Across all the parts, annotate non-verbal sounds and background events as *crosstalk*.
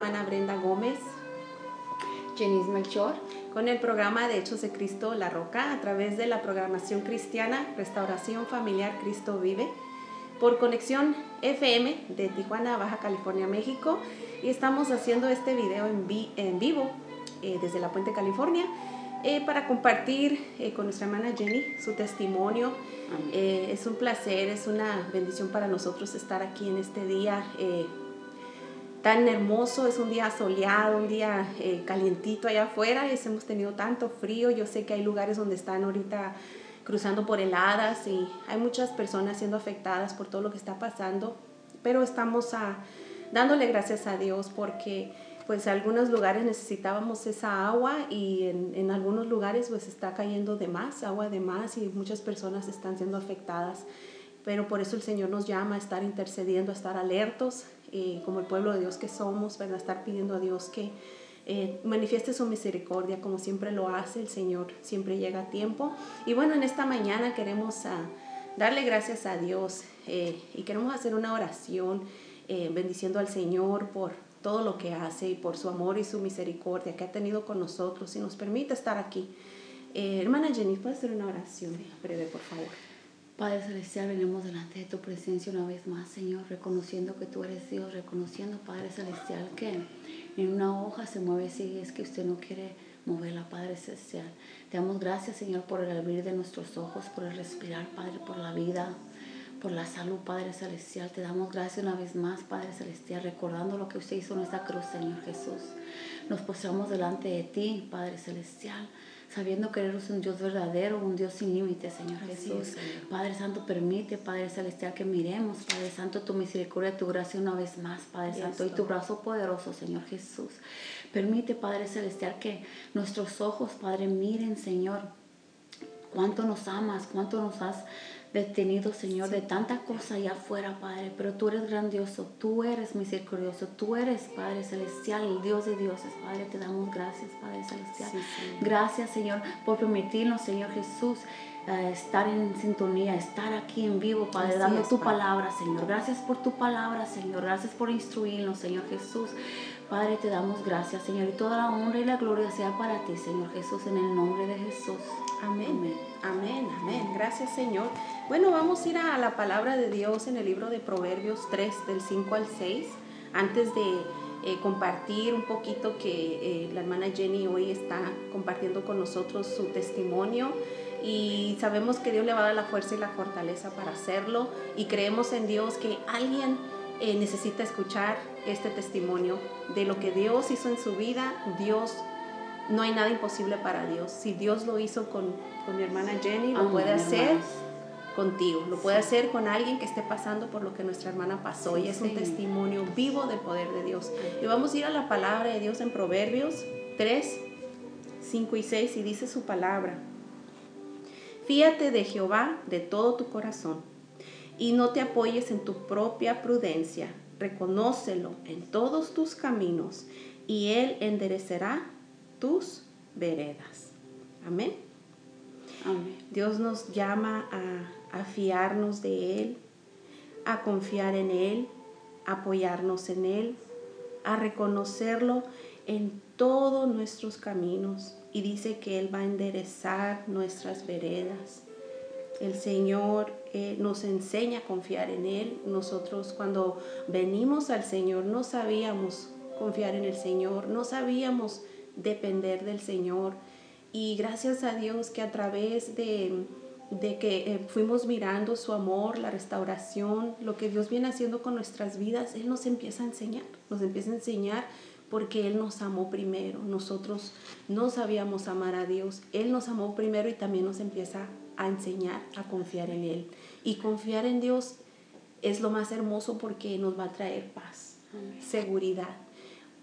Ana Brenda Gómez, Jenice Melchor, con el programa de Hechos de Cristo La Roca a través de la programación cristiana Restauración Familiar Cristo Vive por conexión FM de Tijuana, Baja California, México. Y estamos haciendo este video en, en vivo eh, desde La Puente, California, eh, para compartir eh, con nuestra hermana Jenny su testimonio. es un placer, es una bendición para nosotros estar aquí en este día tan hermoso, es un día soleado, un día eh, calientito allá afuera, es, hemos tenido tanto frío, yo sé que hay lugares donde están ahorita cruzando por heladas y hay muchas personas siendo afectadas por todo lo que está pasando, pero estamos a, dándole gracias a Dios porque pues en algunos lugares necesitábamos esa agua y en, en, algunos lugares pues está cayendo de más, agua de más y muchas personas están siendo afectadas. Pero por eso el Señor nos llama a estar intercediendo, a estar alertos, eh, como el pueblo de Dios que somos, ¿verdad? Estar pidiendo a Dios que eh, manifieste su misericordia como siempre lo hace el Señor, siempre llega a tiempo. Y bueno, en esta mañana queremos ah, darle gracias a Dios eh, y queremos hacer una oración bendiciendo al Señor por todo lo que hace y por su amor y su misericordia que ha tenido con nosotros y nos permite estar aquí. hermana Jenny, ¿puedes hacer una oración breve, por favor? Padre Celestial, venimos delante de tu presencia una vez más, Señor, reconociendo que tú eres Dios, reconociendo, Padre Celestial, que en una hoja se mueve si es que usted no quiere moverla, Padre Celestial. Te damos gracias, Señor, por el abrir de nuestros ojos, por el respirar, Padre, por la vida, por la salud, Padre Celestial. Te damos gracias una vez más, Padre Celestial, recordando lo que usted hizo en esta cruz, Señor Jesús. Nos postramos delante de ti, Padre Celestial sabiendo que eres un Dios verdadero, un Dios sin límites, Señor Jesús. Padre Santo, permite, Padre Celestial, que miremos, Padre Santo, tu misericordia, tu gracia una vez más, Padre Santo, y tu brazo poderoso, Señor Jesús. Permite, Padre Celestial, que nuestros ojos, Padre, miren, Señor, cuánto nos amas, cuánto nos has detenido, Señor, de tanta cosa allá afuera, Padre. Pero tú eres grandioso, tú eres misericordioso, tú eres, Padre Celestial, el Dios de dioses, Padre. Te damos gracias, Padre Celestial. gracias, Señor, por permitirnos, Señor Jesús, eh, estar en sintonía, estar aquí en vivo, Padre, dando tu palabra, Señor. Gracias por tu palabra, Señor. Gracias por instruirnos, Señor Jesús. Padre, te damos gracias, Señor, y toda la honra y la gloria sea para ti, Señor Jesús, en el nombre de Jesús. Amén. Amén, amén. Gracias, Señor. Bueno, vamos a ir a la palabra de Dios en el libro de Proverbios 3, del 5 al 6. Antes de eh, compartir un poquito que eh, la hermana Jenny hoy está compartiendo con nosotros su testimonio y sabemos que Dios le va a dar la fuerza y la fortaleza para hacerlo y creemos en Dios que alguien eh, necesita escuchar este testimonio de lo que Dios hizo en su vida. Dios, no hay nada imposible para Dios. Si Dios lo hizo con, mi hermana Jenny, lo puede hacer contigo, lo puede hacer con alguien que esté pasando por lo que nuestra hermana pasó. y es un testimonio vivo del poder de Dios. Y vamos a ir a la palabra de Dios en Proverbios 3, 5 y 6 y dice su palabra. Fíate de Jehová de todo tu corazón y no te apoyes en tu propia prudencia reconócelo en todos tus caminos y Él enderecerá tus veredas. Amén. Dios nos llama a, a fiarnos de Él, a confiar en Él, a apoyarnos en Él, a reconocerlo en todos nuestros caminos y dice que Él va a enderezar nuestras veredas. El Señor eh, nos enseña a confiar en Él. Nosotros cuando venimos al Señor no sabíamos confiar en el Señor, no sabíamos depender del Señor. Y gracias a Dios que a través de, que eh, fuimos mirando su amor, la restauración, lo que Dios viene haciendo con nuestras vidas, Él nos empieza a enseñar, nos empieza a enseñar porque Él nos amó primero. Nosotros no sabíamos amar a Dios, Él nos amó primero y también nos empieza a enseñar a confiar en Él. Y confiar en Dios es lo más hermoso porque nos va a traer paz, seguridad.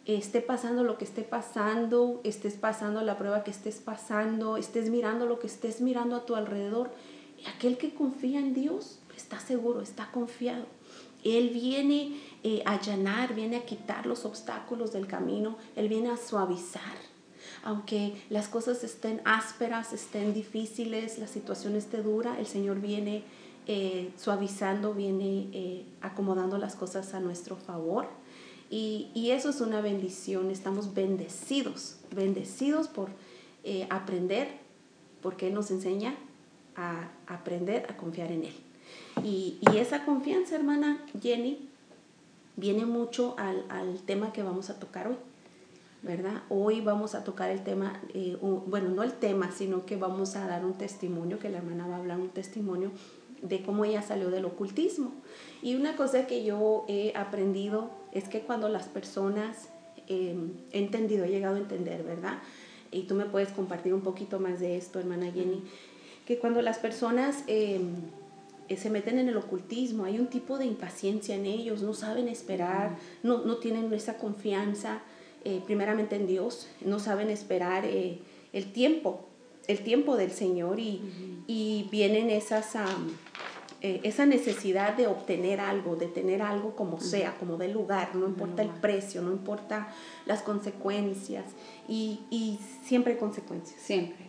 Esté pasando lo que esté pasando, estés pasando la prueba que estés pasando, estés mirando lo que estés mirando a tu alrededor, aquel que confía en Dios está seguro, está confiado. Él viene eh, a allanar, viene a quitar los obstáculos del camino, Él viene a suavizar aunque las cosas estén ásperas, estén difíciles, la situación esté dura, el Señor viene eh, suavizando, viene eh, acomodando las cosas a nuestro favor. Y, y eso es una bendición, estamos bendecidos, bendecidos por aprender, porque Él nos enseña a aprender a confiar en Él. Y, y esa confianza, hermana Jenny, viene mucho al, al, tema que vamos a tocar hoy, ¿verdad? Hoy vamos a tocar el tema, eh, bueno, no el tema, sino que vamos a dar un testimonio, que la hermana va a hablar un testimonio de cómo ella salió del ocultismo. Y una cosa que yo he aprendido es que cuando las personas eh, he entendido, he llegado a entender, ¿verdad? Y tú me puedes compartir un poquito más de esto, hermana Jenny, que cuando las personas eh, se meten en el ocultismo, hay un tipo de impaciencia en ellos, no saben esperar, no, no tienen esa confianza eh, primeramente en Dios, no saben esperar eh, el tiempo, el tiempo del Señor y, y vienen esas, esa necesidad de obtener algo, de tener algo como sea, como del lugar, no importa el precio, no importa las consecuencias y, y siempre hay consecuencias. Siempre.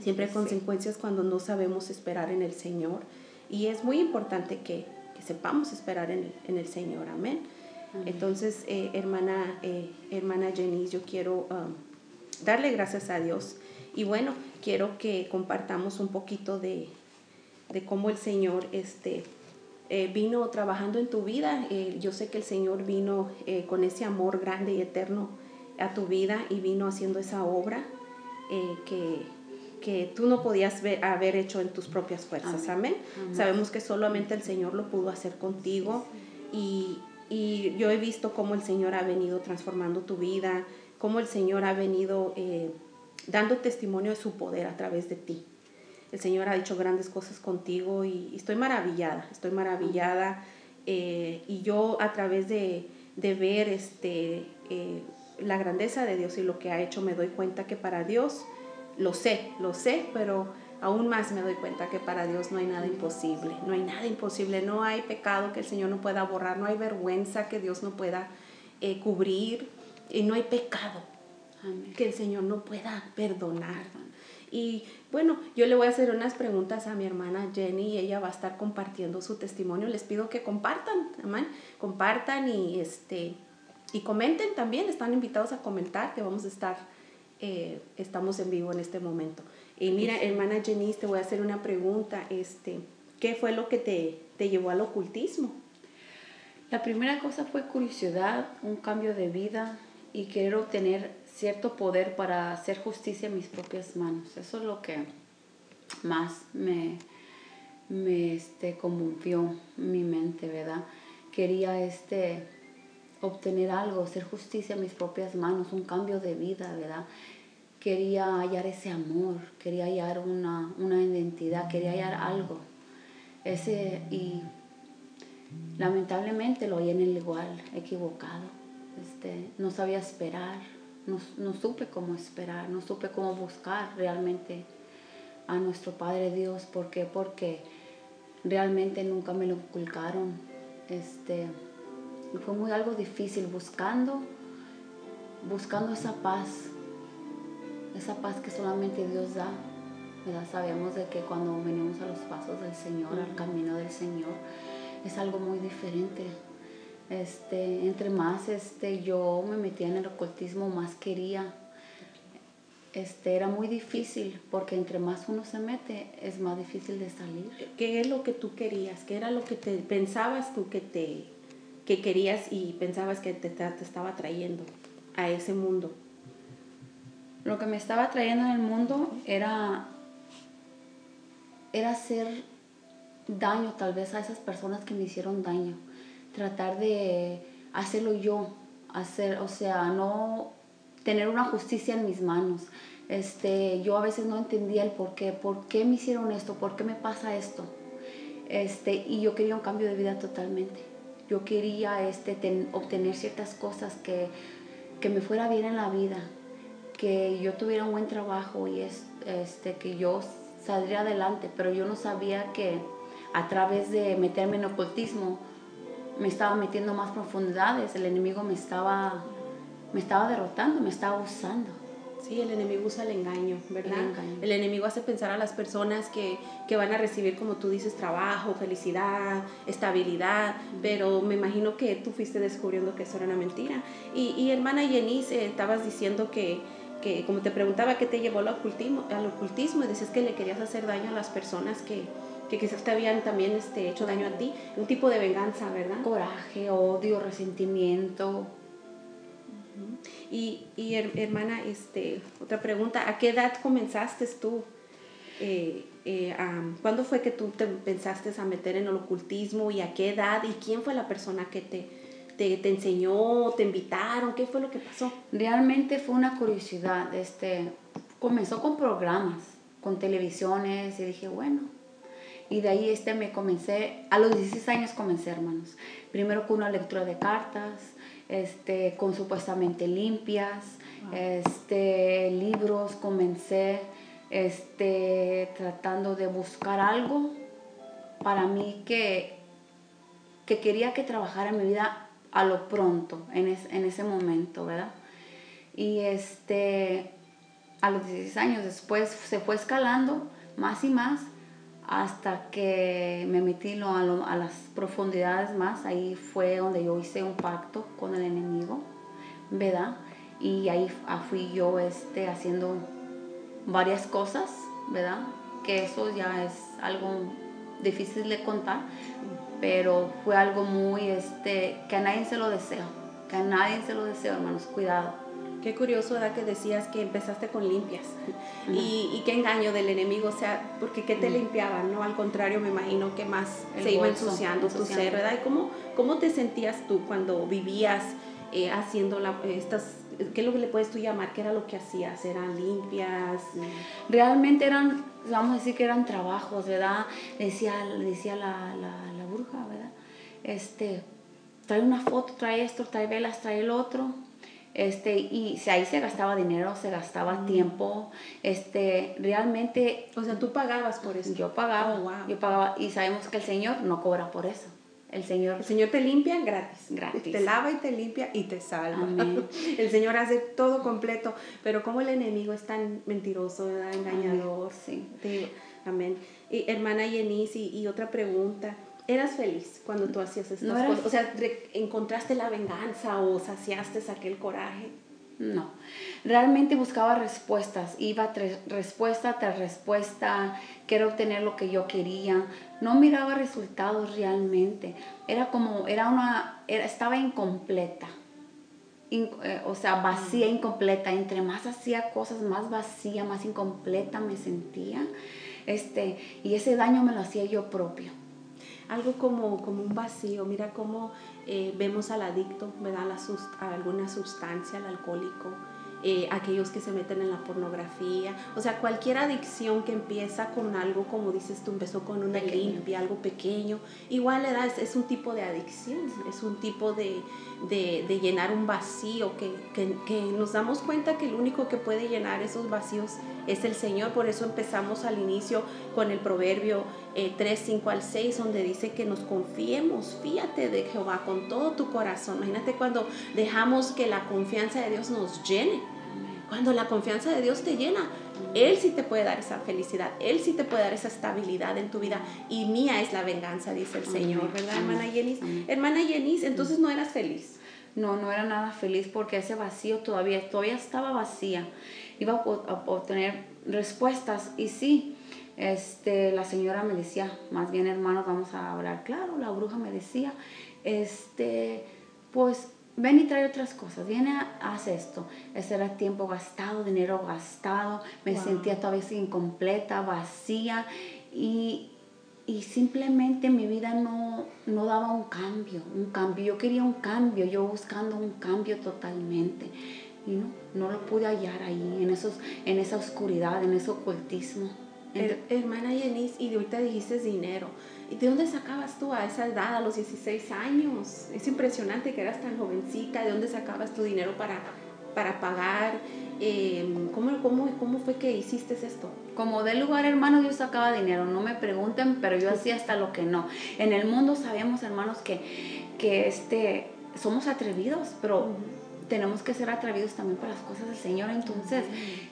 Siempre hay consecuencias cuando no sabemos esperar en el Señor. Y es muy importante que, que sepamos esperar en el, en el Señor. Amén. Entonces, eh, hermana, eh, hermana Jenny, yo quiero um, darle gracias a Dios. Y bueno, quiero que compartamos un poquito de, de cómo el Señor este, eh, vino trabajando en tu vida. Eh, yo sé que el Señor vino eh, con ese amor grande y eterno a tu vida y vino haciendo esa obra que, que tú no podías ver, haber hecho en tus propias fuerzas. Amén. Sabemos que solamente el Señor lo pudo hacer contigo y, y, yo he visto cómo el Señor ha venido transformando tu vida, cómo el Señor ha venido eh, dando testimonio de su poder a través de ti. El Señor ha hecho grandes cosas contigo y, y estoy maravillada, estoy maravillada. Eh, y yo a través de, de ver este, eh, la grandeza de Dios y lo que ha hecho, me doy cuenta que para Dios lo sé, lo sé, pero aún más me doy cuenta que para Dios no hay nada imposible, no hay nada imposible, no hay pecado que el Señor no pueda borrar, no hay vergüenza que Dios no pueda eh, cubrir, y no hay pecado Amén. que el Señor no pueda perdonar. Y bueno, yo le voy a hacer unas preguntas a mi hermana Jenny y ella va a estar compartiendo su testimonio. Les pido que compartan, amén, compartan y este y comenten también. Están invitados a comentar que vamos a estar eh, estamos en vivo en este momento. Y mira, hermana Jenny, te voy a hacer una pregunta. Este, ¿Qué fue lo que te, te llevó al ocultismo? La primera cosa fue curiosidad, un cambio de vida y querer obtener cierto poder para hacer justicia en mis propias manos. Eso es lo que más me, me este, conmovió mi mente, ¿verdad? Quería este, obtener algo, hacer justicia en mis propias manos, un cambio de vida, ¿verdad? Quería hallar ese amor, quería hallar una, una identidad, quería hallar algo. Ese, y lamentablemente lo hallé en el igual, equivocado. Este, no sabía esperar, no, no supe cómo esperar, no supe cómo buscar realmente a nuestro Padre Dios. ¿Por qué? Porque realmente nunca me lo inculcaron. Este, fue muy algo difícil buscando, buscando esa paz, esa paz que solamente Dios da. ¿verdad? Sabemos de que cuando venimos a los pasos del Señor, al camino del Señor, es algo muy diferente. Este, entre más este, yo me metía en el ocultismo, más quería. Este, era muy difícil porque entre más uno se mete es más difícil de salir. ¿Qué es lo que tú querías? ¿Qué era lo que te pensabas tú que te que querías y pensabas que te, te, estaba trayendo a ese mundo? Lo que me estaba trayendo en el mundo era, era hacer daño tal vez a esas personas que me hicieron daño. Tratar de hacerlo yo, hacer, o sea, no tener una justicia en mis manos. Este, yo a veces no entendía el por qué, por qué me hicieron esto, por qué me pasa esto. Este, y yo quería un cambio de vida totalmente yo quería este, ten, obtener ciertas cosas que, que, me fuera bien en la vida, que yo tuviera un buen trabajo y es, este, que yo saldría adelante, pero yo no sabía que a través de meterme en ocultismo me estaba metiendo más profundidades, el enemigo me estaba, me estaba derrotando, me estaba usando. Sí, el enemigo usa el engaño, ¿verdad? El, enemigo hace pensar a las personas que, van a recibir, como tú dices, trabajo, felicidad, estabilidad, pero me imagino que tú fuiste descubriendo que eso era una mentira. Y, y hermana Jenny, eh, estabas diciendo que, que, como te preguntaba, ¿qué te llevó al ocultismo? Al ocultismo y dices que le querías hacer daño a las personas que, que quizás te habían también este, hecho daño a ti, un tipo de venganza, ¿verdad? Coraje, odio, resentimiento, y, y hermana, este, otra pregunta, ¿a qué edad comenzaste tú? Eh, eh, ¿Cuándo fue que tú te pensaste a meter en el ocultismo y a qué edad? ¿Y quién fue la persona que te, te, te, enseñó, te invitaron? ¿Qué fue lo que pasó? Realmente fue una curiosidad. Este, comenzó con programas, con televisiones y dije, bueno. Y de ahí este, me comencé, a los 16 años comencé, hermanos. Primero con una lectura de cartas, este, con supuestamente limpias, este, libros, comencé este, tratando de buscar algo para mí que, que quería que trabajara en mi vida a lo pronto, en, en ese momento, ¿verdad? Y este, a los 16 años después se fue escalando más y más hasta que me metí a, a, las profundidades más, ahí fue donde yo hice un pacto con el enemigo, ¿verdad? Y ahí ah, fui yo este, haciendo varias cosas, ¿verdad? Que eso ya es algo difícil de contar, pero fue algo muy, este, que a nadie se lo deseo, que a nadie se lo deseo, hermanos, cuidado Qué curioso, ¿verdad? Que decías que empezaste con limpias. y, qué engaño del enemigo, o sea, porque ¿qué te limpiaban? No, al contrario, me imagino que más se iba ensuciando, tu ser, ¿verdad? ¿Y cómo, cómo te sentías tú cuando vivías eh, haciendo la, estas, qué es lo que le puedes tú llamar? ¿Qué era lo que hacías? ¿Eran limpias? Realmente eran, vamos a decir que eran trabajos, ¿verdad? Decía, decía la, la, la bruja, ¿verdad? Este, trae una foto, trae esto, trae velas, trae el otro este, y ahí se gastaba dinero, se gastaba mm. tiempo, este, realmente... O sea, tú pagabas por eso. Yo pagaba, oh, yo pagaba, y sabemos que el Señor no cobra por eso. El Señor, el Señor te limpia gratis. Gratis. Te lava y te limpia y te salva. *laughs* El Señor hace todo completo. Pero como el enemigo es tan mentiroso, engañador. Sí. amén. Y hermana Yenis, y otra pregunta eras feliz cuando tú hacías estas cosas? O sea, ¿encontraste la venganza o saciaste aquel coraje? No, realmente buscaba respuestas, iba respuesta tras respuesta, quiero obtener lo que yo quería, no miraba resultados realmente, era como, era una, estaba incompleta, eh, o sea, vacía, incompleta, entre más hacía cosas, más vacía, más incompleta me sentía, este, y ese daño me lo hacía yo propio algo como, como un vacío. Mira cómo eh, vemos al adicto, ¿verdad? La a alguna sustancia, al alcohólico, eh, aquellos que se meten en la pornografía, o sea, cualquier adicción que empieza con algo, como dices tú, empezó con una limpia, algo pequeño, igual es, es un tipo de adicción, es un tipo de, de, de llenar un vacío, que, que, que, nos damos cuenta que el único que puede llenar esos vacíos es el Señor, por eso empezamos al inicio con el proverbio eh, 3, 5 al 6, donde dice que nos confiemos, fíjate de Jehová con todo tu corazón. Imagínate cuando dejamos que la confianza de Dios nos llene. Cuando la confianza de Dios te llena, Él sí te puede dar esa felicidad, Él sí te puede dar esa estabilidad en tu vida. Y mía es la venganza, dice el Señor, ¿verdad, hermana Yenis? Hermana Yenis, entonces no eras feliz. No, no era nada feliz porque ese vacío todavía, todavía estaba vacía. Iba a obtener respuestas y sí, este, la señora me decía, más bien hermanos, vamos a hablar claro, la bruja me decía, este, pues ven y trae otras cosas, viene, haz esto. Ese era tiempo gastado, dinero gastado, me sentía todavía incompleta, vacía y, y, simplemente mi vida no, no daba un cambio, un cambio. Yo quería un cambio, yo buscando un cambio totalmente. Y no, no lo pude hallar ahí, en, esos, en esa oscuridad, en ese ocultismo. Hermana Yenis, y de ahorita dijiste dinero. ¿Y de dónde sacabas tú a esa edad, a los 16 años? Es impresionante que eras tan jovencita. ¿De dónde sacabas tu dinero para, para pagar? Em, ¿cómo, cómo, cómo fue que hiciste esto? Como de lugar, hermano, yo sacaba dinero. No me pregunten, pero yo hacía hasta lo que no. En el mundo sabemos, hermanos, que, que este, somos atrevidos, pero tenemos que ser atrevidos también para las cosas del Señor. Entonces,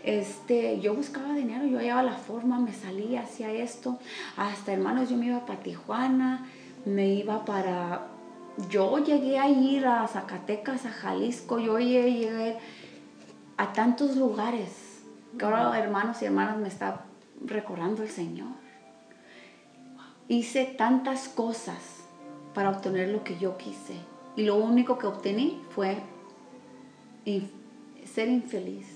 este, yo buscaba dinero, yo hallaba la forma, me salía, hacía esto. Hasta hermanos, yo me iba para Tijuana, me iba para... Yo llegué a ir a Zacatecas, a Jalisco, yo llegué a tantos lugares que ahora hermanos y hermanas me está recordando el Señor. Hice tantas cosas para obtener lo que yo quise y lo único que obtení fue ser infeliz,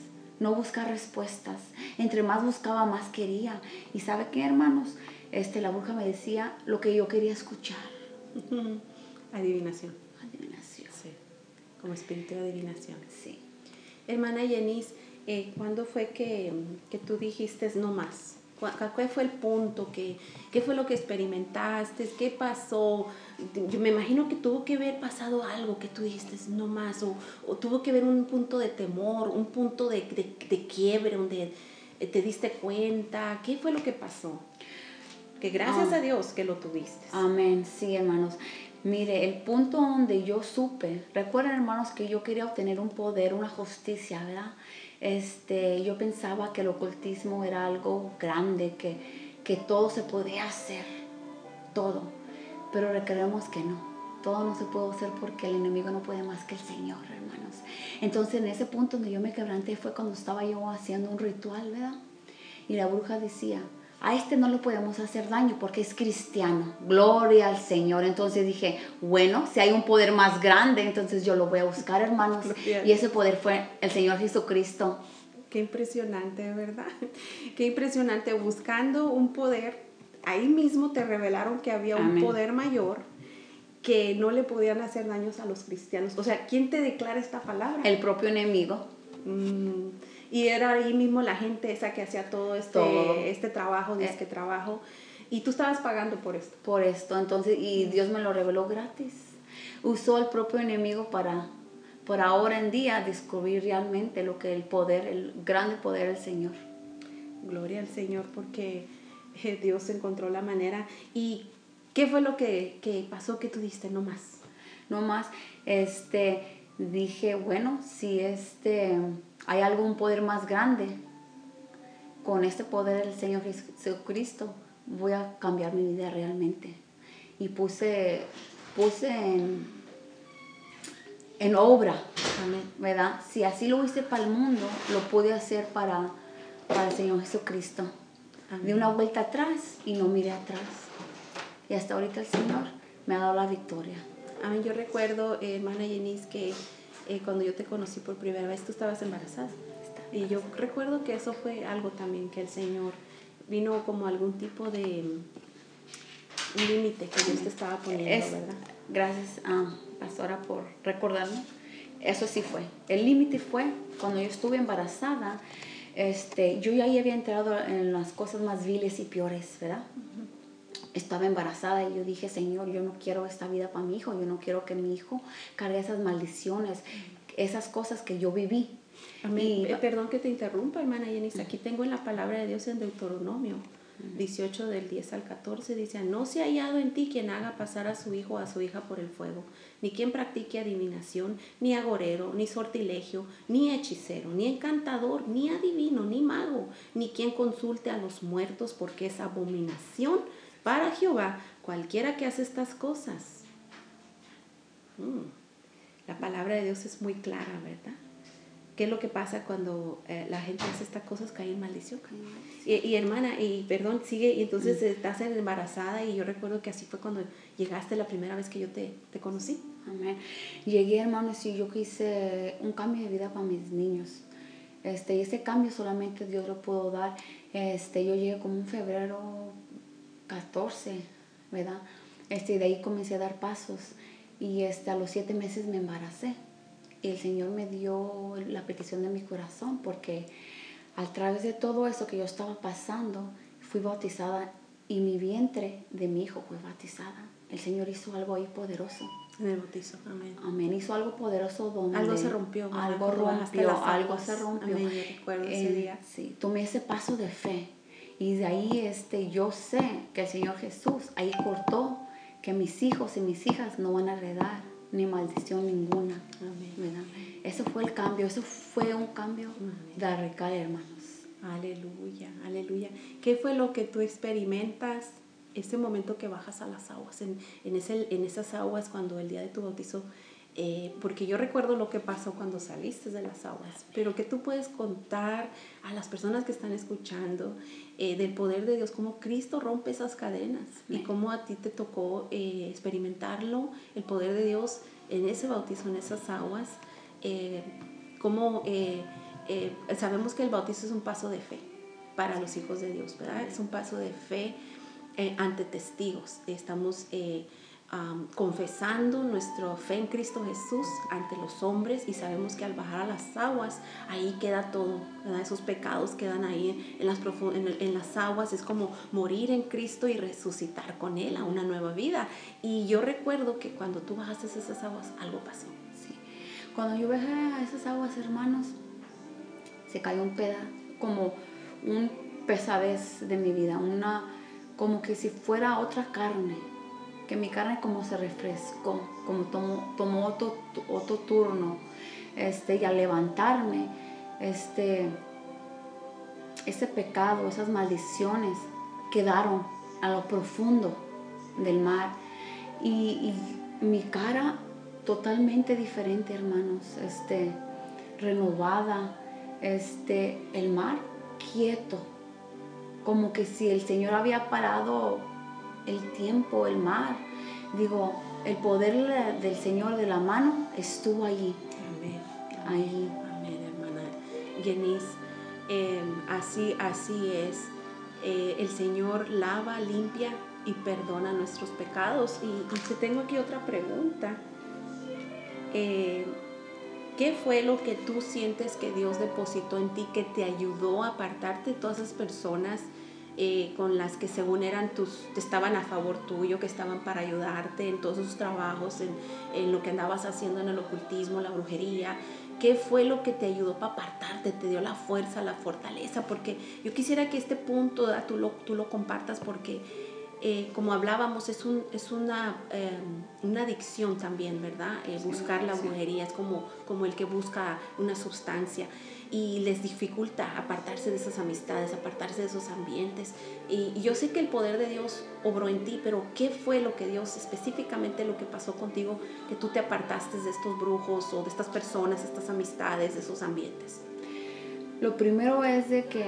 no buscar respuestas. Entre más buscaba, más quería. Y sabe qué, hermanos, este, la bruja me decía lo que yo quería escuchar. *laughs* Adivinación. Adivinación. Sí, como espíritu de adivinación. Sí. Hermana Yenis, eh, ¿cuándo fue que, que tú dijiste no más? ¿Cuál fue el punto? ¿Qué, ¿Qué fue lo que experimentaste? ¿Qué pasó? Yo me imagino que tuvo que haber pasado algo que tú dijiste no más, o, o tuvo que haber un punto de temor, un punto de, de, de, quiebre donde te diste cuenta. ¿Qué fue lo que pasó? Que gracias a Dios que lo tuviste. Amén, sí, hermanos. Mire, el punto donde yo supe, recuerden hermanos que yo quería obtener un poder, una justicia, ¿verdad? Este, yo pensaba que el ocultismo era algo grande, que, que todo se podía hacer, todo. Pero requeremos que no. Todo no se puede hacer porque el enemigo no puede más que el Señor, hermanos. Entonces, en ese punto donde yo me quebranté fue cuando estaba yo haciendo un ritual, ¿verdad? Y la bruja decía, a este no le podemos hacer daño porque es cristiano. Gloria al Señor. Entonces dije, bueno, si hay un poder más grande, entonces yo lo voy a buscar, hermanos. *laughs* Y ese poder fue el Señor Jesucristo. Qué impresionante, ¿verdad? *laughs* Qué impresionante. Buscando un poder, ahí mismo te revelaron que había un poder mayor que no le podían hacer daños a los cristianos. O sea, ¿quién te declara esta palabra? El propio enemigo. Mm. Y era ahí mismo la gente esa que hacía todo este, este trabajo, de este trabajo. Y tú estabas pagando por esto. Por esto, entonces, y Dios me lo reveló gratis. Usó el propio enemigo para, por ahora en día, descubrir realmente lo que el poder, el grande poder del Señor. Gloria al Señor, porque eh, Dios encontró la manera. ¿Y qué fue lo que, que pasó que tú diste? No más. No más. Este, dije, bueno, si este hay algún poder más grande. Con este poder del Señor Jesucristo voy a cambiar mi vida realmente. Y puse, puse en, en obra, ¿verdad? Si así lo hice para el mundo, lo pude hacer para, para el Señor Jesucristo. Di una vuelta atrás y no miré atrás. Y hasta ahorita el Señor me ha dado la victoria. Amén. Yo recuerdo, eh, hermana Yenis, que eh, cuando yo te conocí por primera vez, tú estabas embarazada. Y yo recuerdo que eso fue algo también que el Señor vino como algún tipo de un límite que Dios te estaba poniendo, ¿verdad? Gracias, a pastora, por recordarme. Eso sí fue. El límite fue cuando yo estuve embarazada. Este, yo ya había entrado en las cosas más viles y peores, ¿verdad? Estaba embarazada y yo dije, Señor, yo no quiero esta vida para mi hijo, yo no quiero que mi hijo cargue esas maldiciones, esas cosas que yo viví. Amén. Eh, perdón que te interrumpa, hermana Jenny. Aquí tengo en la palabra de Dios en Deuteronomio 18 del 10 al 14 dice, no se ha hallado en ti quien haga pasar a su hijo o a su hija por el fuego, ni quien practique adivinación, ni agorero, ni sortilegio, ni hechicero, ni encantador, ni adivino, ni mago, ni quien consulte a los muertos, porque es abominación para Jehová cualquiera que hace estas cosas. Mm. La palabra de Dios es muy clara, ¿verdad? ¿Qué es lo que pasa cuando eh, la gente hace estas cosas? Cae en maldición. Y, hermana, y perdón, sigue, y entonces estás embarazada y yo recuerdo que así fue cuando llegaste la primera vez que yo te, te conocí. Amén. Llegué, hermanos, y yo quise un cambio de vida para mis niños. Este, y ese cambio solamente Dios lo pudo dar. Este, yo llegué como en febrero 14, ¿verdad? Este, y de ahí comencé a dar pasos. Y este, a los siete meses me embaracé. Y el Señor me dio la petición de mi corazón porque a través de todo eso que yo estaba pasando, fui bautizada y mi vientre de mi hijo fue bautizada. El Señor hizo algo ahí poderoso. Me bautizó, amén. Amén, hizo algo poderoso donde... Algo se rompió. Algo rompió, algo se rompió. Amén, yo recuerdo ese día. Sí, tomé ese paso de fe. Y de ahí este, yo sé que el Señor Jesús ahí cortó que mis hijos y mis hijas no van a heredar ni maldición ninguna. Amén. Eso fue el cambio, eso fue un cambio de radical, hermanos. Aleluya, aleluya. ¿Qué fue lo que tú experimentas ese momento que bajas a las aguas, en, en, ese, en esas aguas cuando el día de tu bautizo? Eh, porque yo recuerdo lo que pasó cuando saliste de las aguas, pero que tú puedes contar a las personas que están escuchando eh, del poder de Dios, cómo Cristo rompe esas cadenas y cómo a ti te tocó eh, experimentarlo, el poder de Dios en ese bautizo, en esas aguas, cómo sabemos que el bautizo es un paso de fe para los hijos de Dios, ¿verdad? Es un paso de fe ante testigos. Estamos confesando nuestra fe en Cristo Jesús ante los hombres y sabemos que al bajar a las aguas, ahí queda todo, esos pecados quedan ahí en las, en, las aguas, es como morir en Cristo y resucitar con Él a una nueva vida. Y yo recuerdo que cuando tú bajaste esas aguas, algo pasó. Sí. Cuando yo bajé a esas aguas, hermanos, se cayó un pedazo, como un pesadez de mi vida, una, como que si fuera otra carne que mi carne como se refrescó, como tomó, tomó otro, otro turno, este, y al levantarme, este, ese pecado, esas maldiciones quedaron a lo profundo del mar. Y, mi cara totalmente diferente, hermanos, este, renovada, este, el mar quieto, como que si el Señor había parado el tiempo, el mar. Digo, el poder del Señor de la mano estuvo allí. Amén. Ahí. Amén, hermana. Genis, em, así, así es. Eh, el Señor lava, limpia y perdona nuestros pecados. Y, te tengo aquí otra pregunta. Eh, ¿Qué fue lo que tú sientes que Dios depositó en ti que te ayudó a apartarte de todas esas personas eh, con las que según eran tus, estaban a favor tuyo, que estaban para ayudarte en todos sus trabajos, en, lo que andabas haciendo en el ocultismo, la brujería. ¿Qué fue lo que te ayudó para apartarte? Te dio la fuerza, la fortaleza, porque yo quisiera que este punto tú, lo, tú lo compartas porque eh, como hablábamos, es, un, es una, em, una adicción también, ¿verdad? Eh, buscar la brujería es como, como el que busca una sustancia y les dificulta apartarse de esas amistades, apartarse de esos ambientes. Y, yo sé que el poder de Dios obró en ti, pero ¿qué fue lo que Dios específicamente lo que pasó contigo que tú te apartaste de estos brujos o de estas personas, estas amistades, de esos ambientes? Lo primero es de que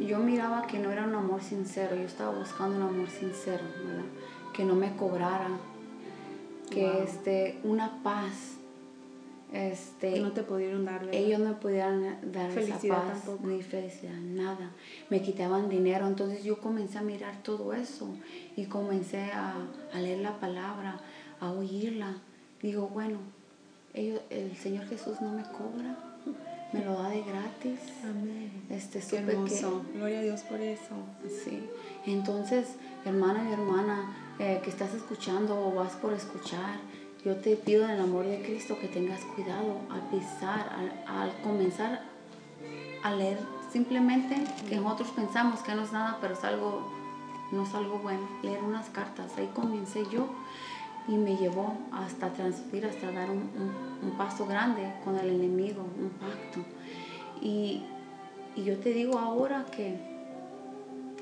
yo miraba que no era un amor sincero, yo estaba buscando un amor sincero, que no me cobrara, que este, una paz este, no te pudieron dar, Ellos no pudieron dar felicidad esa paz, ni felicidad, nada. Me quitaban dinero, entonces yo comencé a mirar todo eso y comencé a, a leer la palabra, a oírla. Digo, bueno, ellos, el Señor Jesús no me cobra, me lo da de gratis. Amén. Este, Qué hermoso. Gloria a Dios por eso. Sí. Entonces, hermana y hermana eh, que estás escuchando o vas por escuchar, yo te pido en el amor de Cristo que tengas cuidado al pisar, al, comenzar a leer simplemente que nosotros pensamos que no es nada, pero es algo, no es algo bueno. Leer unas cartas, ahí comencé yo y me llevó hasta transferir, hasta dar un, paso grande con el enemigo, un pacto. Y, y yo te digo ahora que,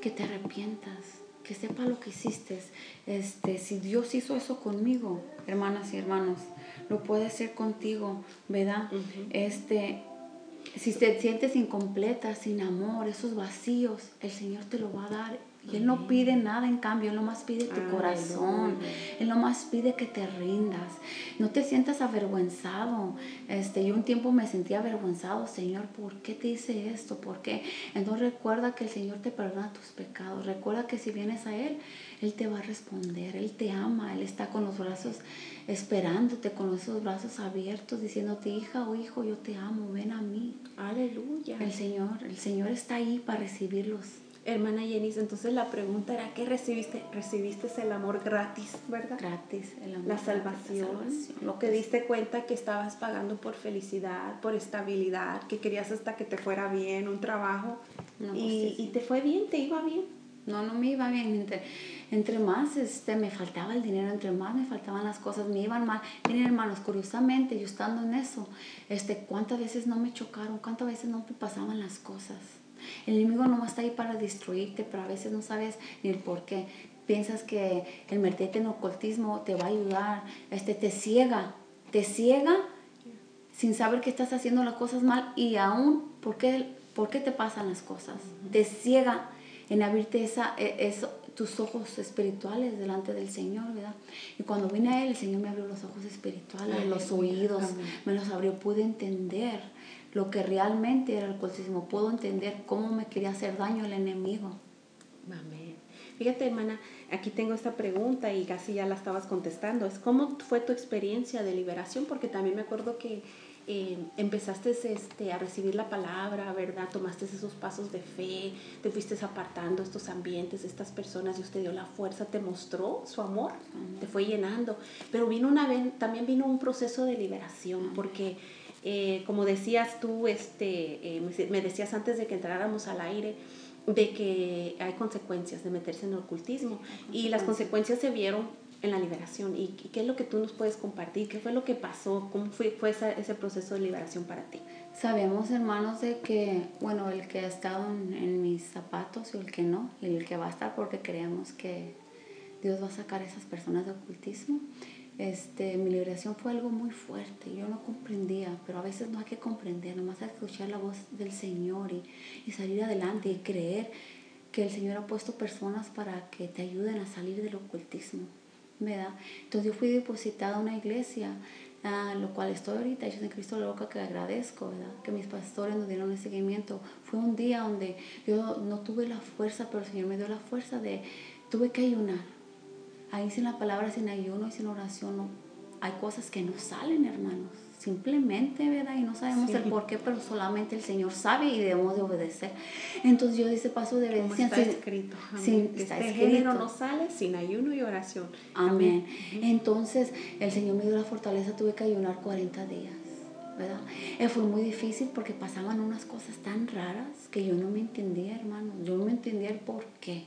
que te arrepientas, que sepa lo que hiciste. Este, si Dios hizo eso conmigo, hermanas y hermanos, lo puede hacer contigo, ¿verdad? Este, si te sientes incompleta, sin amor, esos vacíos, el Señor te lo va a dar y Él no pide nada en cambio, Él nomás pide tu corazón, Él nomás pide que te rindas, no te sientas avergüenzado. Este, yo un tiempo me sentía avergüenzado, Señor, ¿por qué te hice esto? ¿Por qué? Entonces recuerda que el Señor te perdona tus pecados, recuerda que si vienes a Él, Él te va a responder, Él te ama, Él está con los brazos esperándote, con esos brazos abiertos, diciéndote, hija o hijo, yo te amo, ven a mí. Aleluya. El Señor, el Señor está ahí para recibirlos hermana Jenny, entonces la pregunta era, ¿qué recibiste? Recibiste el amor gratis, ¿verdad? Gratis, el amor. La salvación, lo que diste cuenta que estabas pagando por felicidad, por estabilidad, que querías hasta que te fuera bien, un trabajo, y, y, te fue bien, te iba bien. no, no me iba bien. Entre, entre más este, me faltaba el dinero, entre más me faltaban las cosas, me iban mal. Miren hermanos, curiosamente, yo estando en eso, este, ¿cuántas veces no me chocaron? ¿Cuántas veces no me pasaban las cosas? El enemigo no está ahí para destruirte, pero a veces no sabes ni el por qué. Piensas que el meterte en ocultismo te va a ayudar, este, te ciega, te ciega sin saber que estás haciendo las cosas mal y aún, ¿por qué, por qué te pasan las cosas? Te ciega en abrirte esa, e, eso, tus ojos espirituales delante del Señor, ¿verdad? Y cuando vine a Él, el Señor me abrió los ojos espirituales, los oídos, me los abrió, pude entender lo que realmente era el ocultismo, puedo entender cómo me quería hacer daño el enemigo. Amén. Fíjate, hermana, aquí tengo esta pregunta y casi ya la estabas contestando. Es cómo fue tu experiencia de liberación, porque también me acuerdo que eh, empezaste este, a recibir la palabra, ¿verdad? Tomaste esos pasos de fe, te fuiste apartando estos ambientes, estas personas, Dios te dio la fuerza, te mostró su amor, te fue llenando. Pero vino una también vino un proceso de liberación, porque eh, como decías tú, este, eh, me decías antes de que entráramos al aire, de que hay consecuencias de meterse en el ocultismo y las consecuencias se vieron en la liberación. ¿Y qué es lo que tú nos puedes compartir? ¿Qué fue lo que pasó? ¿Cómo fue, fue ese proceso de liberación para ti? Sabemos, hermanos, de que, bueno, el que ha estado en, mis zapatos y el que no, y el que va a estar porque creemos que Dios va a sacar a esas personas de ocultismo. Este, mi liberación fue algo muy fuerte, yo no comprendía, pero a veces no hay que comprender, nomás hay escuchar la voz del Señor y, y salir adelante y creer que el Señor ha puesto personas para que te ayuden a salir del ocultismo. ¿verdad? Entonces yo fui depositada a una iglesia, a lo cual estoy ahorita, yo en Cristo la boca que agradezco, ¿verdad? Que mis pastores nos dieron el seguimiento. Fue un día donde yo no tuve la fuerza, pero el Señor me dio la fuerza de, tuve que ayunar. Ahí sin la palabra, sin ayuno y sin oración, no, hay cosas que no salen, hermanos simplemente, ¿verdad? Y no sabemos el por qué, pero solamente el Señor sabe y debemos de obedecer. Entonces yo ese paso de obediencia. Está escrito. Sin, está este género no sale sin ayuno y oración. Amén. Entonces el Señor me dio la fortaleza, tuve que ayunar 40 días. ¿verdad? Eh, fue muy difícil porque pasaban unas cosas tan raras que yo no me entendía, hermano. Yo no me entendía el por qué.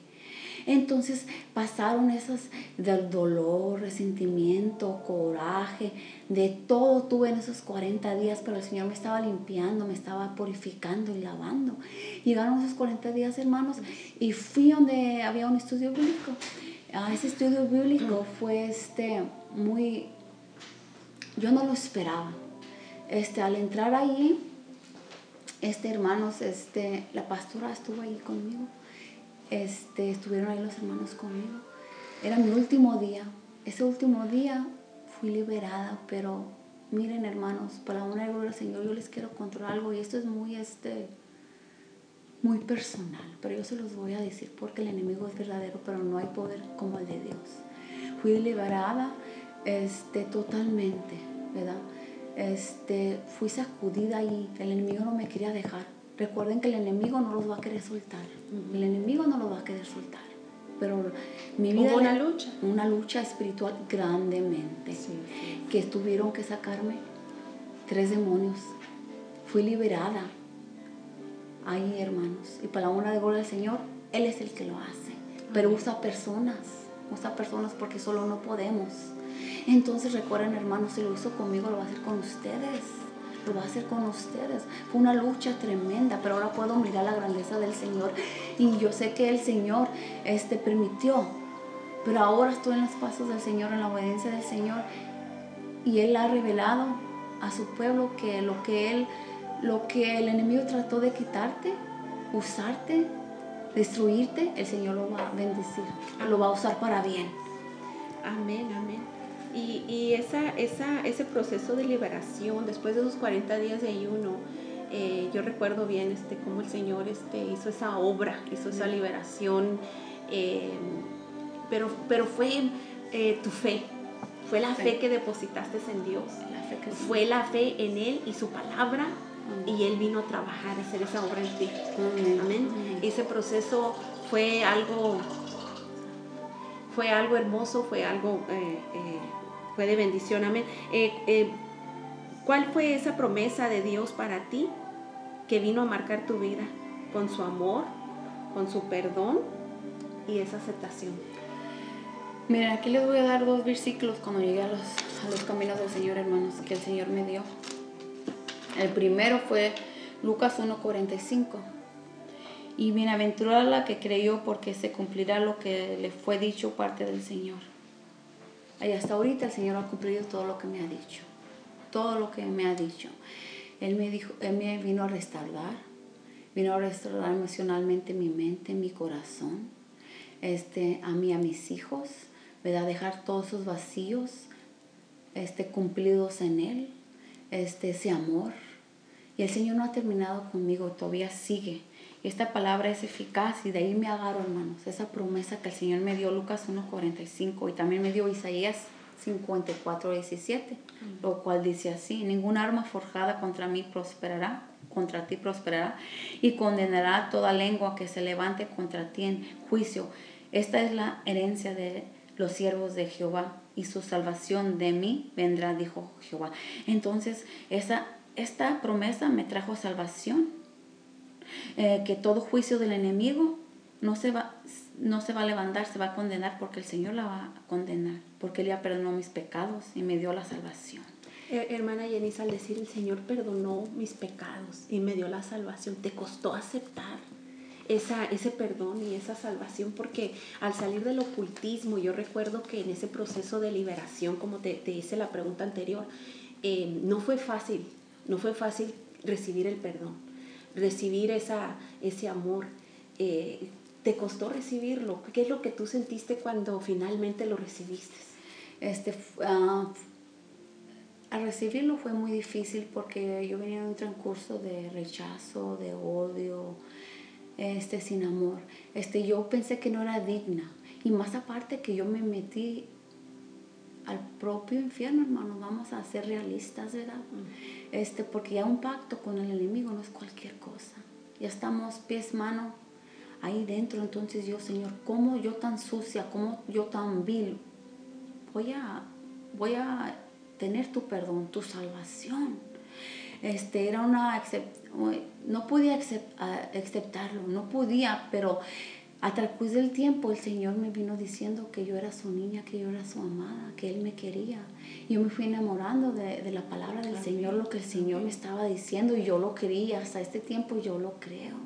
Entonces pasaron esas del dolor, resentimiento, coraje, de todo tuve en esos 40 días, pero el Señor me estaba limpiando, me estaba purificando y lavando. Llegaron esos 40 días, hermanos, y fui donde había un estudio bíblico. Ah, ese estudio bíblico fue este muy yo no lo esperaba. Este, al entrar ahí, este hermanos, este, la pastora estuvo ahí conmigo este, estuvieron ahí los hermanos conmigo. Era mi último día. Ese último día fui liberada, pero miren hermanos, para una gloria del Señor yo les quiero contar algo y esto es muy, este, muy personal, pero yo se los voy a decir porque el enemigo es verdadero, pero no hay poder como el de Dios. Fui liberada este, totalmente, ¿verdad? Este, fui sacudida y el enemigo no me quería dejar Recuerden que el enemigo no los va a querer soltar. El enemigo no los va a querer soltar. Pero mi vida... Hubo una lucha. Una lucha espiritual grandemente. Que tuvieron que sacarme tres demonios. Fui liberada. Ahí, hermanos. Y para la honra de gloria del Señor, Él es el que lo hace. Pero usa personas. Usa personas porque solo no podemos. Entonces recuerden, hermanos, si lo hizo conmigo, lo va a hacer con ustedes lo va a hacer con ustedes. Fue una lucha tremenda, pero ahora puedo mirar la grandeza del Señor y yo sé que el Señor este, permitió, pero ahora estoy en los pasos del Señor, en la obediencia del Señor y Él ha revelado a su pueblo que lo que Él, lo que el enemigo trató de quitarte, usarte, destruirte, el Señor lo va a bendecir, lo va a usar para bien. Amén, amén. Y, y esa, esa, ese proceso de liberación, después de esos 40 días de ayuno, eh, yo recuerdo bien este, cómo el Señor este, hizo esa obra, hizo esa liberación, eh, pero, pero fue eh, tu fe, fue la fe que depositaste en Dios, fue la fe en Él y su palabra, y Él vino a trabajar, a hacer esa obra en ti. Amén. Ese proceso fue algo, fue algo hermoso, fue algo de bendición. Amén. Eh, eh, ¿Cuál fue esa promesa de Dios para ti que vino a marcar tu vida? Con su amor, con su perdón, y esa aceptación. Miren, aquí les voy a dar dos versículos cuando llegué a los, a los caminos del Señor, hermanos, que el Señor me dio. El primero fue Lucas 1.45. Y bienaventurada la que creyó porque se cumplirá lo que le fue dicho parte del Señor. Y hasta ahorita el Señor ha cumplido todo lo que me ha dicho. Todo lo que me ha dicho. Él me dijo, Él me vino a restaurar. Vino a restaurar emocionalmente mi mente, mi corazón. Este, a mí, a mis hijos. ¿Verdad? Dejar todos esos vacíos este, cumplidos en Él. Este, ese amor. Y el Señor no ha terminado conmigo, todavía sigue esta palabra es eficaz y de ahí me agarro, hermanos, esa promesa que el Señor me dio, Lucas 1.45, y también me dio Isaías 54.17, lo cual dice así, ningún arma forjada contra mí prosperará, contra ti prosperará, y condenará toda lengua que se levante contra ti en juicio. Esta es la herencia de los siervos de Jehová, y su salvación de mí vendrá, dijo Jehová. Entonces, esa, esta promesa me trajo salvación eh, que todo juicio del enemigo no se, va, no se va a levantar, se va a condenar porque el Señor la va a condenar, porque Él ya perdonó mis pecados y me dio la salvación. hermana Jenny, al decir el Señor perdonó mis pecados y me dio la salvación, te costó aceptar esa, ese perdón y esa salvación, porque al salir del ocultismo, yo recuerdo que en ese proceso de liberación, como te, te hice la pregunta anterior, eh, no fue fácil, no fue fácil recibir el perdón recibir esa, ese amor. Eh, ¿Te costó recibirlo? ¿Qué es lo que tú sentiste cuando finalmente lo recibiste? Este, uh, al recibirlo fue muy difícil porque yo venía de un transcurso de rechazo, de odio, este, sin amor. Este, yo pensé que no era digna. Y más aparte que yo me metí al propio infierno, hermano, vamos a ser realistas, ¿verdad? Este, porque ya un pacto con el enemigo no es cualquier cosa. Ya estamos pies, mano ahí dentro. Entonces yo, Señor, ¿cómo yo tan sucia, cómo yo tan vil, voy a, voy a tener tu perdón, tu salvación? Este, era una, no podía aceptarlo, no podía, pero a través del tiempo el Señor me vino diciendo que yo era su niña, que yo era su amada, que Él me quería. Yo me fui enamorando de, la palabra del Señor, lo que el Señor me estaba diciendo y yo lo creía. Hasta este tiempo yo lo creo.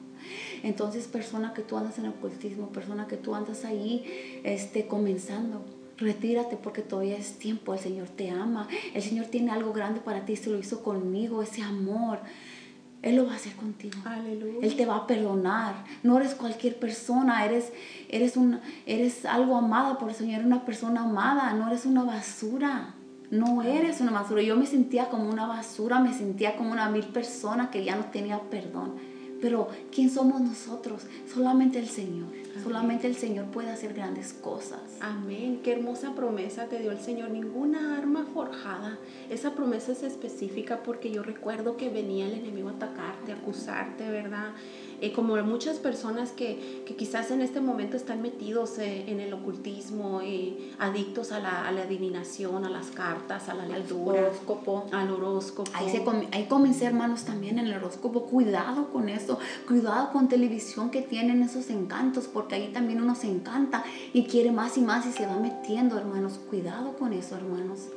Entonces, persona que tú andas en el ocultismo, persona que tú andas ahí este, comenzando, retírate porque todavía es tiempo. El Señor te ama. El Señor tiene algo grande para ti. Se lo hizo conmigo, ese amor. Él lo va a hacer contigo. Aleluya. Él te va a perdonar. No eres cualquier persona, eres, eres, un, eres algo amada por el Señor, eres una persona amada, no eres una basura. No eres una basura. Yo me sentía como una basura, me sentía como una mil persona que ya no tenía perdón. Pero ¿quién somos nosotros? Solamente el Señor. Solamente el Señor puede hacer grandes cosas. Amén. Qué hermosa promesa te dio el Señor. Ninguna arma forjada. Esa promesa es específica porque yo recuerdo que venía el enemigo a atacarte, a acusarte, ¿verdad? Eh, como muchas personas que, que, quizás en este momento están metidos eh, en el ocultismo, eh, adictos a la, a la, adivinación, a las cartas, a la lectura, al horóscopo. Al horóscopo. Ahí, se ahí comencé, hermanos, también en el horóscopo. Cuidado con eso, cuidado con televisión que tienen esos encantos, porque ahí también uno se encanta y quiere más y más y se va metiendo, hermanos. Cuidado con eso, hermanos.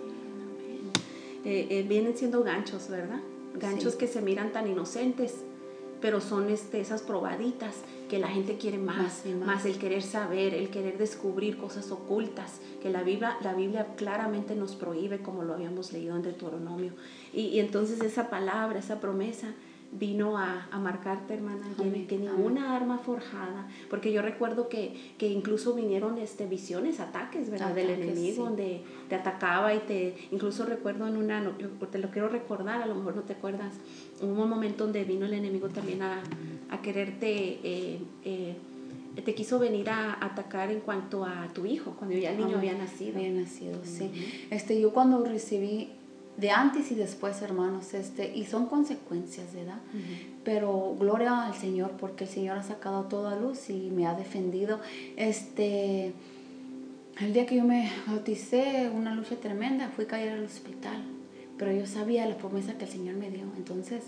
vienen siendo ganchos, ¿verdad? Ganchos que se miran tan inocentes pero son este, esas probaditas que la gente quiere más, más, el querer saber, el querer descubrir cosas ocultas que la Biblia, la Biblia claramente nos prohíbe, como lo habíamos leído en Deuteronomio. Y, y entonces esa palabra, esa promesa, vino a, a marcarte, hermana, que ninguna arma forjada, porque yo recuerdo que, que incluso vinieron este, visiones, ataques, ¿verdad? Del enemigo, donde te atacaba y te, incluso recuerdo en una, te lo quiero recordar, a lo mejor no te acuerdas, hubo un momento donde vino el enemigo también a, a quererte... Eh, eh, te quiso venir a atacar en cuanto a tu hijo, cuando ya el niño había nacido. Había nacido, sí. Este, yo cuando recibí de antes y después, hermanos, este, y son consecuencias, ¿verdad? Pero gloria al Señor, porque el Señor ha sacado toda luz y me ha defendido. Este, el día que yo me bauticé, una lucha tremenda, fui a caer al hospital, pero yo sabía la promesa que el Señor me dio. Entonces,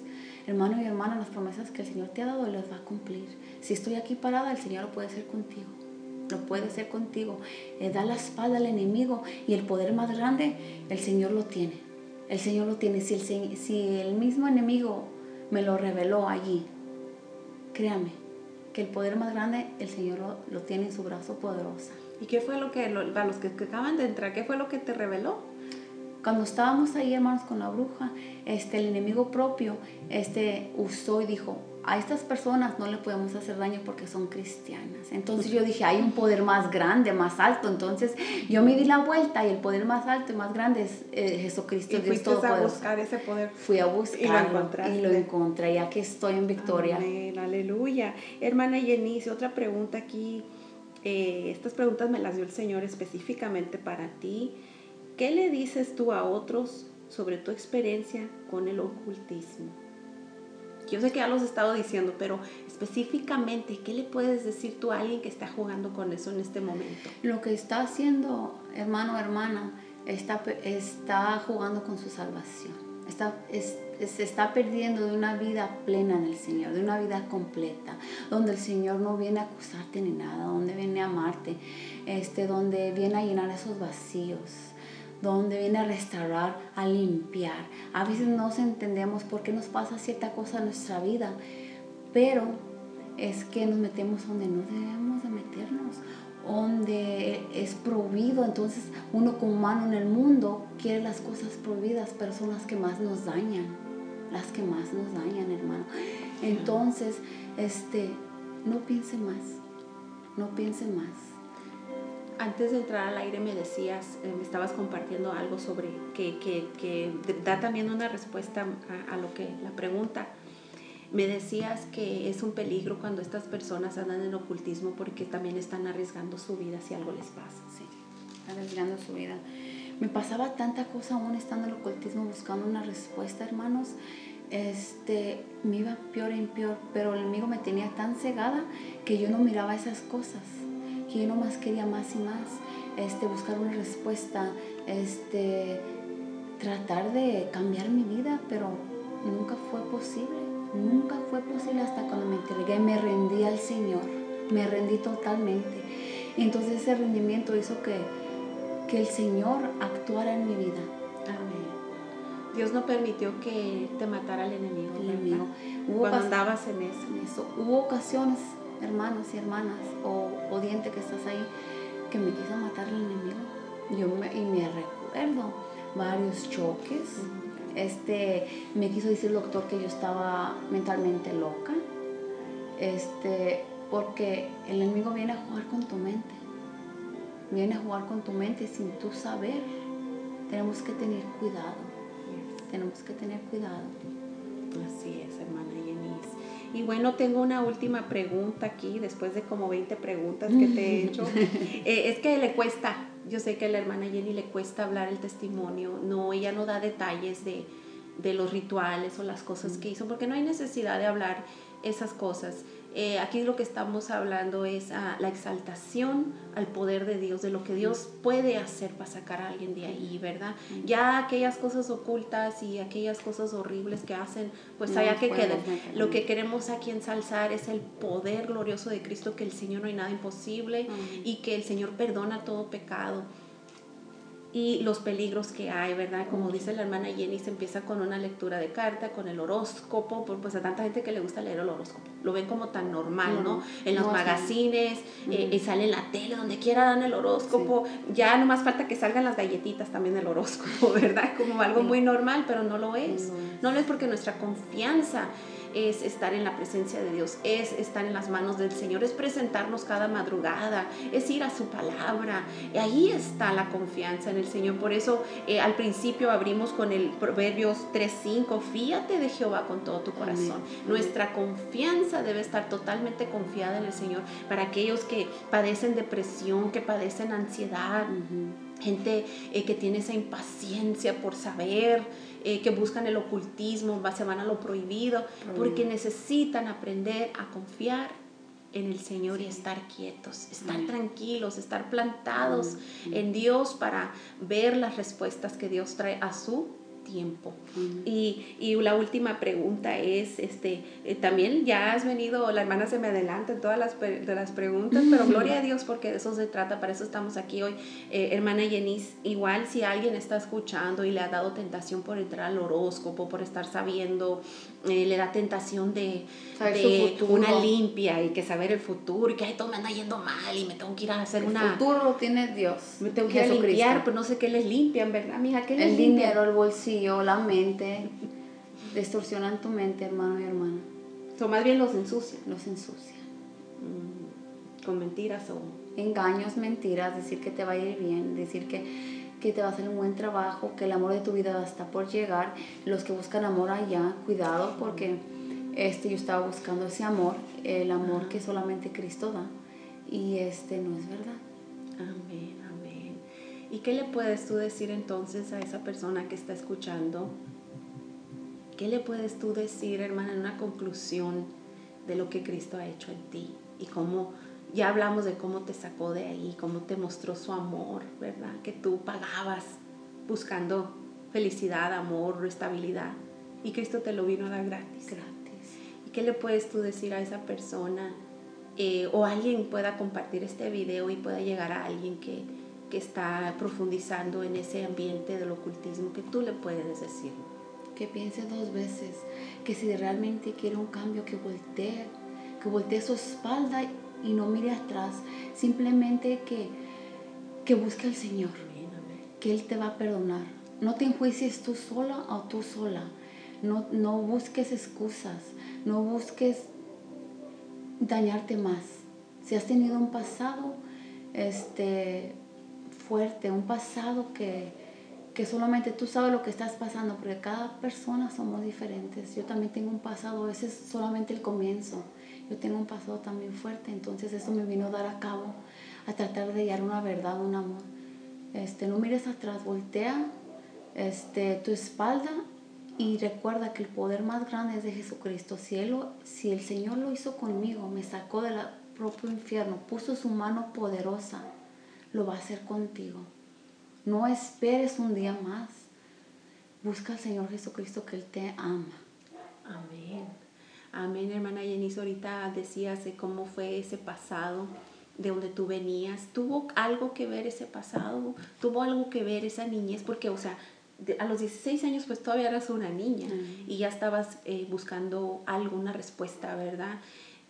hermano y hermana, las promesas que el Señor te ha dado, las va a cumplir. Si estoy aquí parada, el Señor lo puede hacer contigo. lo puede hacer contigo. Le da la espalda al enemigo y el poder más grande, el Señor lo tiene. El Señor lo tiene. Si el, si el mismo enemigo me lo reveló allí, créame, que el poder más grande, el Señor lo, tiene en su brazo poderosa. ¿Y qué fue lo que, para los que acaban de entrar, qué fue lo que te reveló? Cuando estábamos ahí, hermanos, con la bruja, este, el enemigo propio este, usó y dijo, a estas personas no le podemos hacer daño porque son cristianas. Entonces yo dije, hay un poder más grande, más alto. Entonces yo me di la vuelta y el poder más alto y más grande es eh, Jesucristo. Y fuiste a buscar ese poder. Fui a buscarlo y lo encontré. Y aquí estoy en victoria. Amén, aleluya. Hermana Yenice, otra pregunta aquí. Eh, estas preguntas me las dio el Señor específicamente para ti. ¿Qué le dices tú a otros sobre tu experiencia con el ocultismo? Yo sé que ya los he estado diciendo, pero específicamente, ¿qué le puedes decir tú a alguien que está jugando con eso en este momento? Lo que está haciendo, hermano o hermana, está, está jugando con su salvación. Está, se está perdiendo de una vida plena en el Señor, de una vida completa, donde el Señor no viene a acusarte ni nada, donde viene a amarte, este, donde viene a llenar esos vacíos donde viene a restaurar, a limpiar. A veces no entendemos por qué nos pasa cierta cosa en nuestra vida, pero es que nos metemos donde no debemos de meternos, donde es prohibido. Entonces uno como humano en el mundo quiere las cosas prohibidas, pero son las que más nos dañan, las que más nos dañan, hermano. Entonces, este, no piense más, no piense más antes de entrar al aire me decías, eh, me estabas compartiendo algo sobre que, que, da también una respuesta a, lo que la pregunta. Me decías que es un peligro cuando estas personas andan en ocultismo porque también están arriesgando su vida si algo les pasa. Sí, arriesgando su vida. Me pasaba tanta cosa aún estando en el ocultismo buscando una respuesta, hermanos. Este, me iba peor y peor, pero el enemigo me tenía tan cegada que yo no miraba esas cosas que yo nomás quería más y más, este, buscar una respuesta, este, tratar de cambiar mi vida, pero nunca fue posible, nunca fue posible hasta cuando me entregué, me rendí al Señor, me rendí totalmente. Y entonces ese rendimiento hizo que, que el Señor actuara en mi vida. Amén. Dios no permitió que te matara el enemigo. El enemigo. Cuando andabas en eso. en eso. Hubo ocasiones hermanos y hermanas o, o, diente que estás ahí que me quiso matar el enemigo. Yo me, y me recuerdo varios choques. Este, me quiso decir el doctor que yo estaba mentalmente loca. Este, porque el enemigo viene a jugar con tu mente. Viene a jugar con tu mente sin tú saber. Tenemos que tener cuidado. Tenemos que tener cuidado. Así es, hermana y bueno, tengo una última pregunta aquí, después de como 20 preguntas que te he hecho. *laughs* Eh, es que le cuesta, yo sé que a la hermana Jenny le cuesta hablar el testimonio, no, ella no da detalles de, de los rituales o las cosas que hizo, porque no hay necesidad de hablar esas cosas. Eh, aquí lo que estamos hablando es la exaltación al poder de Dios, de lo que Dios puede hacer para sacar a alguien de ahí, ¿verdad? Ya aquellas cosas ocultas y aquellas cosas horribles que hacen, pues allá que queden. Lo que queremos aquí ensalzar es el poder glorioso de Cristo, que el Señor no hay nada imposible y que el Señor perdona todo pecado y los peligros que hay, ¿verdad? Como dice la hermana Jenny, se empieza con una lectura de carta, con el horóscopo, pues a tanta gente que le gusta leer el horóscopo, lo ven como tan normal, ¿no? En los magazines, eh, y sale en la tele, donde quiera dan el horóscopo, ya no más falta que salgan las galletitas también del horóscopo, *laughs* ¿verdad? Como algo muy normal, pero no lo es. No lo es porque nuestra confianza es estar en la presencia de Dios, es estar en las manos del Señor, es presentarnos cada madrugada, es ir a su palabra. Y ahí está la confianza en el Señor. Por eso eh, al principio abrimos con el Proverbios 3.5, fíate de Jehová con todo tu corazón. Nuestra confianza debe estar totalmente confiada en el Señor para aquellos que padecen depresión, que padecen ansiedad. Gente eh, que tiene esa impaciencia por saber, eh, que buscan el ocultismo, se van a lo prohibido, porque necesitan aprender a confiar en el Señor y estar quietos, estar tranquilos, estar plantados en Dios para ver las respuestas que Dios trae a su tiempo. y, y, la última pregunta es, este, eh, también ya has venido, la hermana se me adelanta en todas las, de las preguntas, pero gloria a Dios porque de eso se trata, para eso estamos aquí hoy. Eh, hermana Yenis, igual si alguien está escuchando y le ha dado tentación por entrar al horóscopo, por estar sabiendo, eh, le da tentación de, de una limpia y que saber el futuro y que todo me anda yendo mal y me tengo que ir a hacer una... El futuro lo tiene Dios. Me tengo que ir a limpiar, pero no sé qué les limpian, ¿verdad, mija? ¿Qué les el dinero, el bolsillo, la mente. *laughs* Distorsionan tu mente, hermano y hermana. O más bien los ensucian. Los ensucian. Mm, con mentiras o... Engaños, mentiras, decir que te va a ir bien, decir que que te va a hacer un buen trabajo, que el amor de tu vida está por llegar. Los que buscan amor allá, cuidado porque este, yo estaba buscando ese amor, el amor que solamente Cristo da y este no es verdad. Amén, amén. ¿Y qué le puedes tú decir entonces a esa persona que está escuchando? ¿Qué le puedes tú decir, hermana, en una conclusión de lo que Cristo ha hecho en ti y cómo ya hablamos de cómo te sacó de ahí, cómo te mostró su amor, ¿verdad? Que tú pagabas buscando felicidad, amor, estabilidad. Y Cristo te lo vino a dar gratis. Gratis. ¿Y qué le puedes tú decir a esa persona? Eh, o alguien pueda compartir este video y pueda llegar a alguien que, que está profundizando en ese ambiente del ocultismo, que tú le puedes decir. Que piense dos veces, que si realmente quiere un cambio, que voltee, que voltee su espalda y no mire atrás, simplemente que, que busque al Señor, que Él te va a perdonar. No te enjuicies tú sola o tú sola. No, no busques excusas, no busques dañarte más. Si has tenido un pasado este, fuerte, un pasado que, que solamente tú sabes lo que estás pasando, porque cada persona somos diferentes. Yo también tengo un pasado, ese es solamente el comienzo yo tengo un pasado también fuerte, entonces eso me vino a dar a cabo, a tratar de hallar una verdad, un amor. Este, no mires atrás, voltea este, tu espalda y recuerda que el poder más grande es de Jesucristo. Si, si el Señor lo hizo conmigo, me sacó del propio infierno, puso su mano poderosa, lo va a hacer contigo. No esperes un día más. Busca al Señor Jesucristo que Él te ama. Amén. Amén, hermana Yenis, ahorita decías cómo fue ese pasado de donde tú venías. ¿Tuvo algo que ver ese pasado? ¿Tuvo algo que ver esa niñez? Porque, o sea, a los 16 años pues todavía eras una niña y ya estabas eh, buscando alguna respuesta, ¿verdad?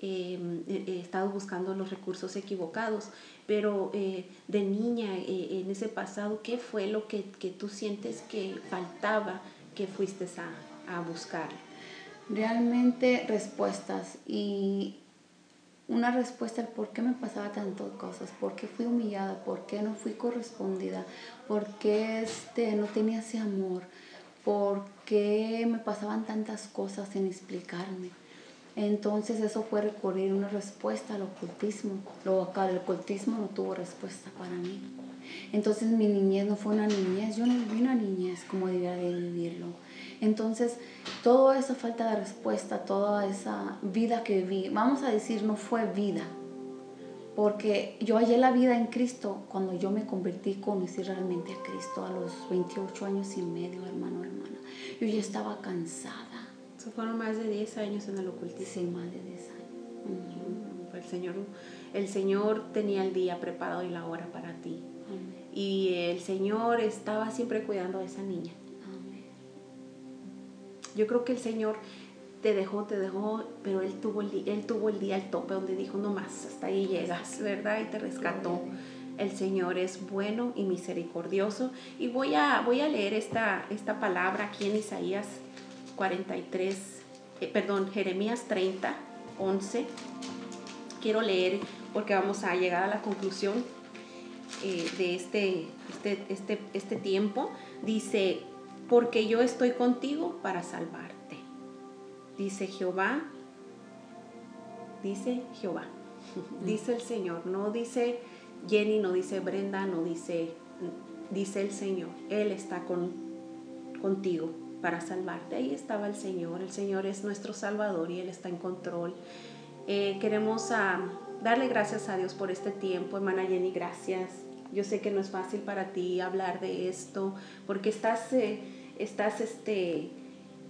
Em, eh, eh, estabas buscando los recursos equivocados, pero de niña en ese pasado, ¿qué fue lo que, que, tú sientes que faltaba que fuiste a, a buscar? Realmente respuestas y una respuesta al por qué me pasaba tantas cosas, por qué fui humillada, por qué no fui correspondida, por qué este, no tenía ese amor, por qué me pasaban tantas cosas sin explicarme. Entonces eso fue recurrir una respuesta al ocultismo. Lo, el ocultismo no tuvo respuesta para mí. Entonces mi niñez no fue una niñez, yo no viví una niñez como vivirlo. Entonces, toda esa falta de respuesta, toda esa vida que viví, vamos a decir, no fue vida. Porque yo hallé la vida en Cristo cuando yo me convertí, conocí realmente a Cristo a los 28 años y medio, hermano, hermana. Yo ya estaba cansada. Eso fueron más de 10 años en el ocultismo. Sí, más de 10 años. el, Señor, el Señor tenía el día preparado y la hora para ti. Y el Señor estaba siempre cuidando a esa niña. Yo creo que el Señor te dejó, te dejó, pero Él tuvo el, él tuvo el día al tope donde dijo, no más, hasta ahí llegas, ¿verdad? Y te rescató. El Señor es bueno y misericordioso. Y voy a, voy a leer esta, esta palabra aquí en Isaías 43, eh, perdón, Jeremías 30, 11. Quiero leer porque vamos a llegar a la conclusión eh, de este, este, este, este tiempo. Dice, porque yo estoy contigo para salvarte. Dice Jehová, dice Jehová, *laughs* dice el Señor, no dice Jenny, no dice Brenda, no dice, dice el Señor, Él está con, contigo para salvarte. Ahí estaba el Señor, el Señor es nuestro Salvador y Él está en control. Eh, queremos ah, darle gracias a Dios por este tiempo, hermana Jenny, gracias. Yo sé que no es fácil para ti hablar de esto porque estás... Eh, estás este,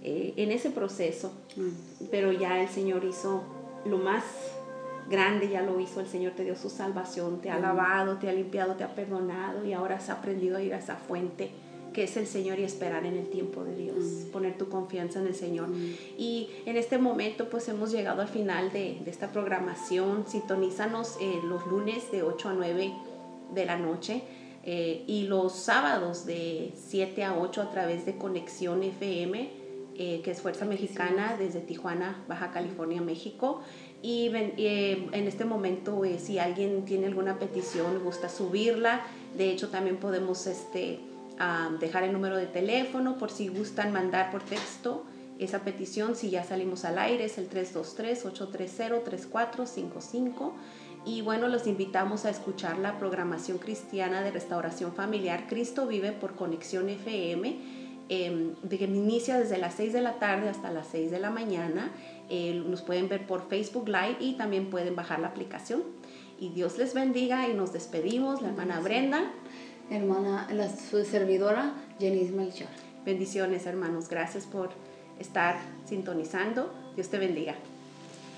eh, en ese proceso, mm. pero ya el Señor hizo lo más grande, ya lo hizo, el Señor te dio su salvación, te ha lavado, te ha limpiado, te ha perdonado y ahora has aprendido a ir a esa fuente que es el Señor y esperar en el tiempo de Dios, poner tu confianza en el Señor. Y en este momento pues hemos llegado al final de, esta programación, sintonízanos eh, los lunes de 8 a 9 de la noche eh, y los sábados de 7 a 8 a través de Conexión FM, eh, que es Fuerza Mexicana desde Tijuana, Baja California, México. Y eh, en este momento, si alguien tiene alguna petición, gusta subirla. De hecho, también podemos este, dejar el número de teléfono por si gustan mandar por texto esa petición. Si ya salimos al aire, es el 323-830-3455. Y bueno, los invitamos a escuchar la programación cristiana de restauración familiar Cristo vive por Conexión FM, eh, que inicia desde las 6 de la tarde hasta las 6 de la mañana. Eh, nos pueden ver por Facebook Live y también pueden bajar la aplicación. Y Dios les bendiga y nos despedimos, la hermana Brenda. Hermana, la su servidora, Jenny Melchor. Bendiciones, hermanos. Gracias por estar sintonizando. Dios te bendiga.